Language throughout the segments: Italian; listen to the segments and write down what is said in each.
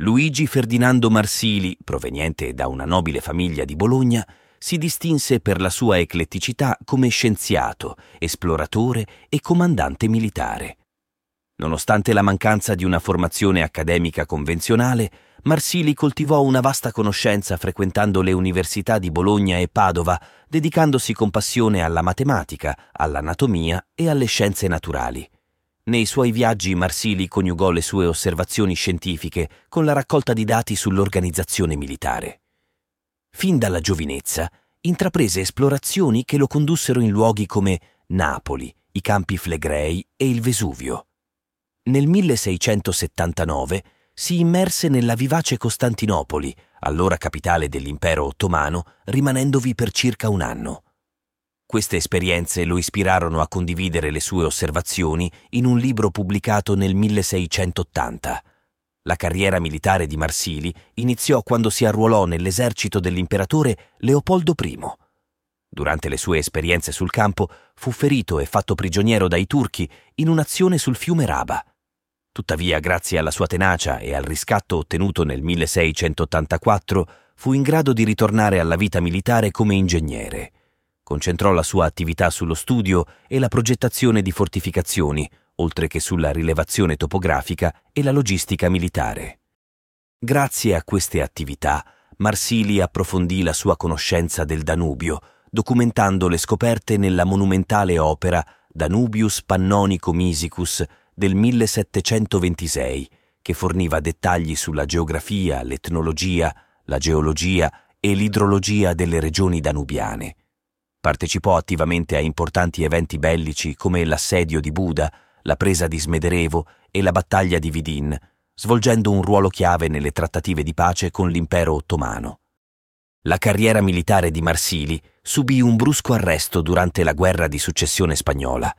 Luigi Ferdinando Marsili, proveniente da una nobile famiglia di Bologna, si distinse per la sua ecletticità come scienziato, esploratore e comandante militare. Nonostante la mancanza di una formazione accademica convenzionale, Marsili coltivò una vasta conoscenza frequentando le università di Bologna e Padova, dedicandosi con passione alla matematica, all'anatomia e alle scienze naturali. Nei suoi viaggi Marsili coniugò le sue osservazioni scientifiche con la raccolta di dati sull'organizzazione militare. Fin dalla giovinezza intraprese esplorazioni che lo condussero in luoghi come Napoli, i Campi Flegrei e il Vesuvio. Nel 1679 si immerse nella vivace Costantinopoli, allora capitale dell'impero ottomano, rimanendovi per circa un anno. Queste esperienze lo ispirarono a condividere le sue osservazioni in un libro pubblicato nel 1680. La carriera militare di Marsili iniziò quando si arruolò nell'esercito dell'imperatore Leopoldo I. Durante le sue esperienze sul campo fu ferito e fatto prigioniero dai turchi in un'azione sul fiume Raba. Tuttavia, grazie alla sua tenacia e al riscatto ottenuto nel 1684, fu in grado di ritornare alla vita militare come ingegnere concentrò la sua attività sullo studio e la progettazione di fortificazioni, oltre che sulla rilevazione topografica e la logistica militare. Grazie a queste attività, Marsili approfondì la sua conoscenza del Danubio, documentando le scoperte nella monumentale opera Danubius Pannonico Misicus del 1726, che forniva dettagli sulla geografia, l'etnologia, la geologia e l'idrologia delle regioni danubiane. Partecipò attivamente a importanti eventi bellici come l'assedio di Buda, la presa di Smederevo e la battaglia di Vidin, svolgendo un ruolo chiave nelle trattative di pace con l'impero ottomano. La carriera militare di Marsili subì un brusco arresto durante la guerra di successione spagnola.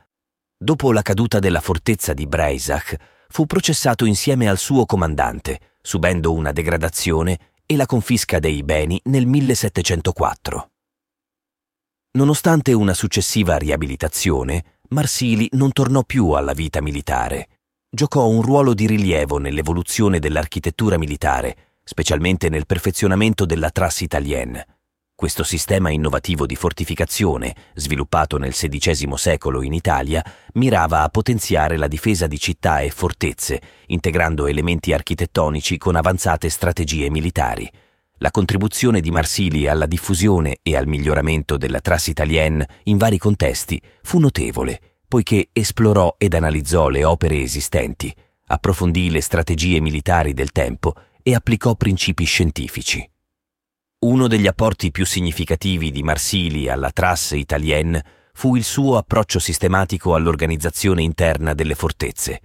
Dopo la caduta della fortezza di Breisach, fu processato insieme al suo comandante, subendo una degradazione e la confisca dei beni nel 1704. Nonostante una successiva riabilitazione, Marsili non tornò più alla vita militare. Giocò un ruolo di rilievo nell'evoluzione dell'architettura militare, specialmente nel perfezionamento della trasse italienne. Questo sistema innovativo di fortificazione, sviluppato nel XVI secolo in Italia, mirava a potenziare la difesa di città e fortezze, integrando elementi architettonici con avanzate strategie militari la contribuzione di Marsili alla diffusione e al miglioramento della trasse italienne in vari contesti fu notevole, poiché esplorò ed analizzò le opere esistenti, approfondì le strategie militari del tempo e applicò principi scientifici. Uno degli apporti più significativi di Marsili alla trasse italienne fu il suo approccio sistematico all'organizzazione interna delle fortezze.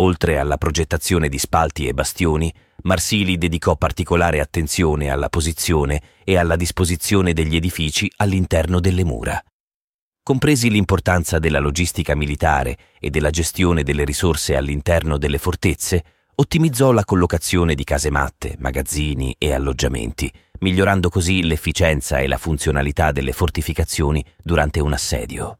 Oltre alla progettazione di spalti e bastioni, Marsili dedicò particolare attenzione alla posizione e alla disposizione degli edifici all'interno delle mura. Compresi l'importanza della logistica militare e della gestione delle risorse all'interno delle fortezze, ottimizzò la collocazione di casematte, magazzini e alloggiamenti, migliorando così l'efficienza e la funzionalità delle fortificazioni durante un assedio.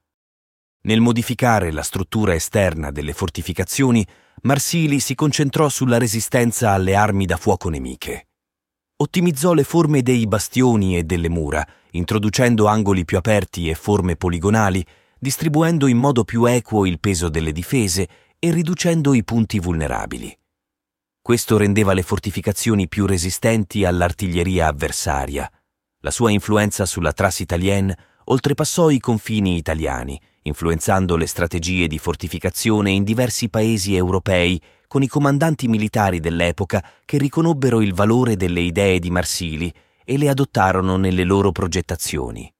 Nel modificare la struttura esterna delle fortificazioni, Marsili si concentrò sulla resistenza alle armi da fuoco nemiche. Ottimizzò le forme dei bastioni e delle mura, introducendo angoli più aperti e forme poligonali, distribuendo in modo più equo il peso delle difese e riducendo i punti vulnerabili. Questo rendeva le fortificazioni più resistenti all'artiglieria avversaria. La sua influenza sulla trasse italienne oltrepassò i confini italiani, influenzando le strategie di fortificazione in diversi paesi europei con i comandanti militari dell'epoca che riconobbero il valore delle idee di Marsili e le adottarono nelle loro progettazioni.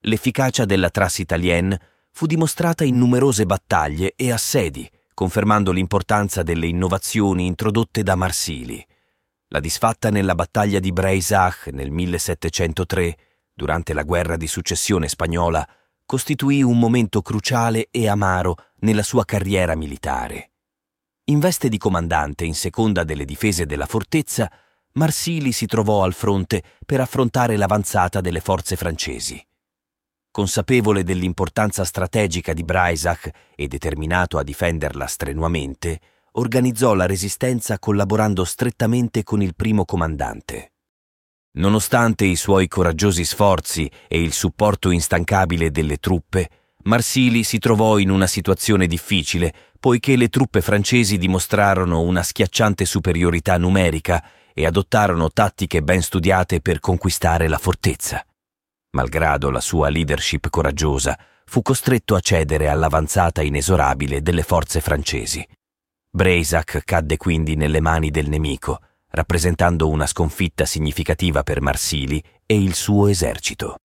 L'efficacia della trasse italienne fu dimostrata in numerose battaglie e assedi, confermando l'importanza delle innovazioni introdotte da Marsili. La disfatta nella battaglia di Breisach nel 1703, durante la guerra di successione spagnola, costituì un momento cruciale e amaro nella sua carriera militare. In veste di comandante in seconda delle difese della fortezza, Marsili si trovò al fronte per affrontare l'avanzata delle forze francesi. Consapevole dell'importanza strategica di Breisach e determinato a difenderla strenuamente, organizzò la resistenza collaborando strettamente con il primo comandante. Nonostante i suoi coraggiosi sforzi e il supporto instancabile delle truppe, Marsili si trovò in una situazione difficile poiché le truppe francesi dimostrarono una schiacciante superiorità numerica e adottarono tattiche ben studiate per conquistare la fortezza. Malgrado la sua leadership coraggiosa, fu costretto a cedere all'avanzata inesorabile delle forze francesi. Breisach cadde quindi nelle mani del nemico, rappresentando una sconfitta significativa per Marsili e il suo esercito.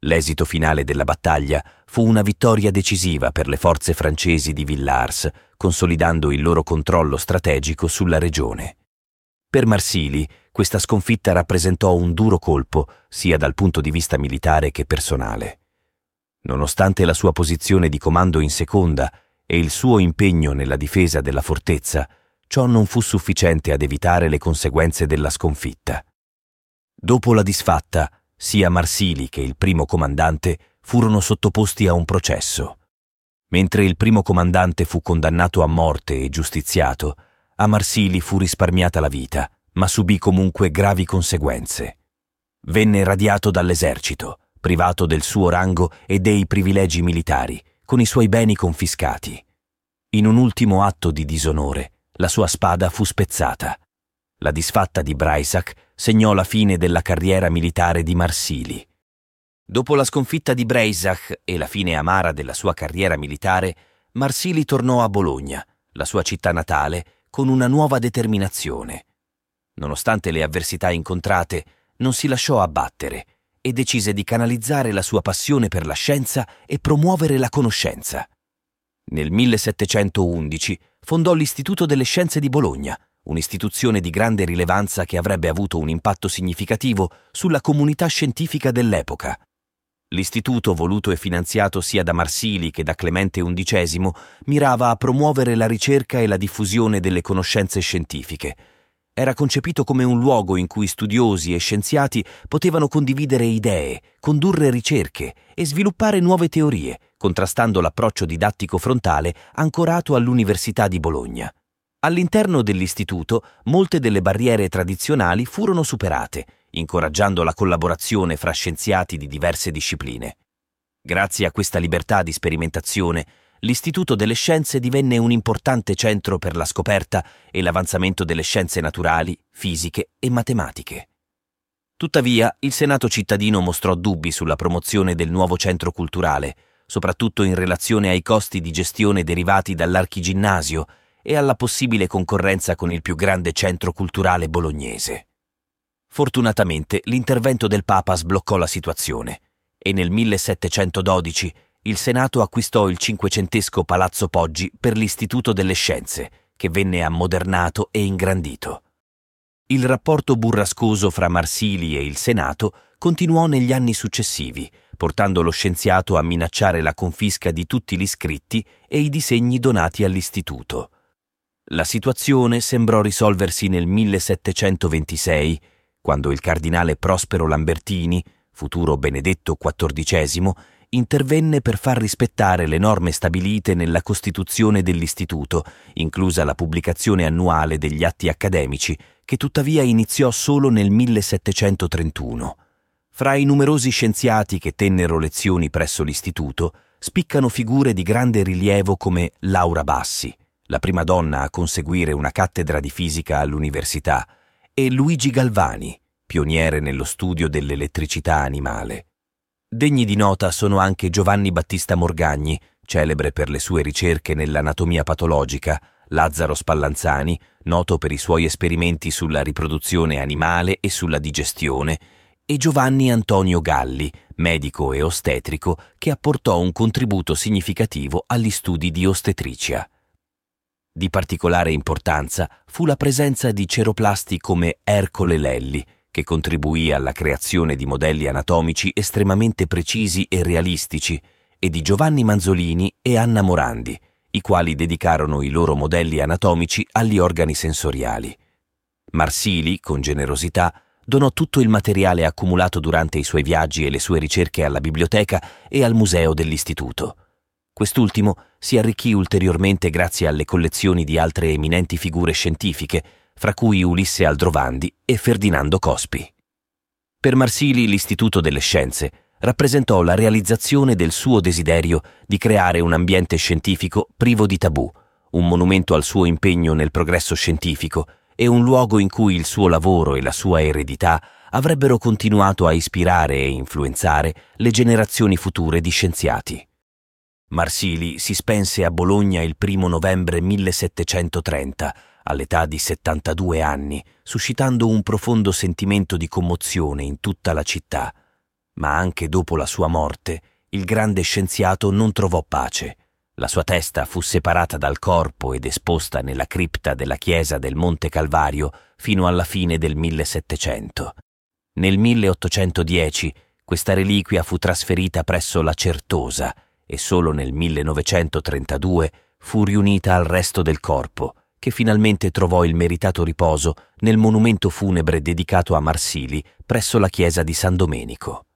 L'esito finale della battaglia fu una vittoria decisiva per le forze francesi di Villars, consolidando il loro controllo strategico sulla regione. Per Marsili, questa sconfitta rappresentò un duro colpo sia dal punto di vista militare che personale. Nonostante la sua posizione di comando in seconda e il suo impegno nella difesa della fortezza, ciò non fu sufficiente ad evitare le conseguenze della sconfitta. Dopo la disfatta, sia Marsili che il primo comandante furono sottoposti a un processo. Mentre il primo comandante fu condannato a morte e giustiziato, a Marsili fu risparmiata la vita, ma subì comunque gravi conseguenze. Venne radiato dall'esercito, privato del suo rango e dei privilegi militari, con i suoi beni confiscati. In un ultimo atto di disonore, la sua spada fu spezzata. La disfatta di Breisach segnò la fine della carriera militare di Marsili. Dopo la sconfitta di Breisach e la fine amara della sua carriera militare, Marsili tornò a Bologna, la sua città natale, con una nuova determinazione. Nonostante le avversità incontrate, non si lasciò abbattere e decise di canalizzare la sua passione per la scienza e promuovere la conoscenza. Nel 1711 fondò l'Istituto delle Scienze di Bologna, un'istituzione di grande rilevanza che avrebbe avuto un impatto significativo sulla comunità scientifica dell'epoca. L'istituto, voluto e finanziato sia da Marsili che da Clemente XI, mirava a promuovere la ricerca e la diffusione delle conoscenze scientifiche. Era concepito come un luogo in cui studiosi e scienziati potevano condividere idee, condurre ricerche e sviluppare nuove teorie, contrastando l'approccio didattico frontale ancorato all'Università di Bologna. All'interno dell'istituto molte delle barriere tradizionali furono superate incoraggiando la collaborazione fra scienziati di diverse discipline. Grazie a questa libertà di sperimentazione, l'Istituto delle Scienze divenne un importante centro per la scoperta e l'avanzamento delle scienze naturali, fisiche e matematiche. Tuttavia, il Senato cittadino mostrò dubbi sulla promozione del nuovo centro culturale, soprattutto in relazione ai costi di gestione derivati dall'archiginnasio e alla possibile concorrenza con il più grande centro culturale bolognese. Fortunatamente l'intervento del Papa sbloccò la situazione e nel 1712 il Senato acquistò il cinquecentesco Palazzo Poggi per l'Istituto delle Scienze, che venne ammodernato e ingrandito. Il rapporto burrascoso fra Marsili e il Senato continuò negli anni successivi, portando lo scienziato a minacciare la confisca di tutti gli scritti e i disegni donati all'istituto. La situazione sembrò risolversi nel 1726 quando il cardinale Prospero Lambertini, futuro Benedetto XIV, intervenne per far rispettare le norme stabilite nella Costituzione dell'Istituto, inclusa la pubblicazione annuale degli atti accademici, che tuttavia iniziò solo nel 1731. Fra i numerosi scienziati che tennero lezioni presso l'Istituto, spiccano figure di grande rilievo come Laura Bassi, la prima donna a conseguire una cattedra di fisica all'università, e Luigi Galvani, pioniere nello studio dell'elettricità animale. Degni di nota sono anche Giovanni Battista Morgagni, celebre per le sue ricerche nell'anatomia patologica, Lazzaro Spallanzani, noto per i suoi esperimenti sulla riproduzione animale e sulla digestione, e Giovanni Antonio Galli, medico e ostetrico, che apportò un contributo significativo agli studi di ostetricia. Di particolare importanza fu la presenza di ceroplasti come Ercole Lelli, che contribuì alla creazione di modelli anatomici estremamente precisi e realistici, e di Giovanni Manzolini e Anna Morandi, i quali dedicarono i loro modelli anatomici agli organi sensoriali. Marsili, con generosità, donò tutto il materiale accumulato durante i suoi viaggi e le sue ricerche alla biblioteca e al museo dell'istituto. Quest'ultimo si arricchì ulteriormente grazie alle collezioni di altre eminenti figure scientifiche, fra cui Ulisse Aldrovandi e Ferdinando Cospi. Per Marsili l'Istituto delle Scienze rappresentò la realizzazione del suo desiderio di creare un ambiente scientifico privo di tabù, un monumento al suo impegno nel progresso scientifico e un luogo in cui il suo lavoro e la sua eredità avrebbero continuato a ispirare e influenzare le generazioni future di scienziati. Marsili si spense a Bologna il primo novembre 1730, all'età di 72 anni, suscitando un profondo sentimento di commozione in tutta la città. Ma anche dopo la sua morte, il grande scienziato non trovò pace. La sua testa fu separata dal corpo ed esposta nella cripta della chiesa del Monte Calvario fino alla fine del 1700. Nel 1810 questa reliquia fu trasferita presso la Certosa, e solo nel 1932 fu riunita al resto del corpo, che finalmente trovò il meritato riposo nel monumento funebre dedicato a Marsili presso la chiesa di San Domenico.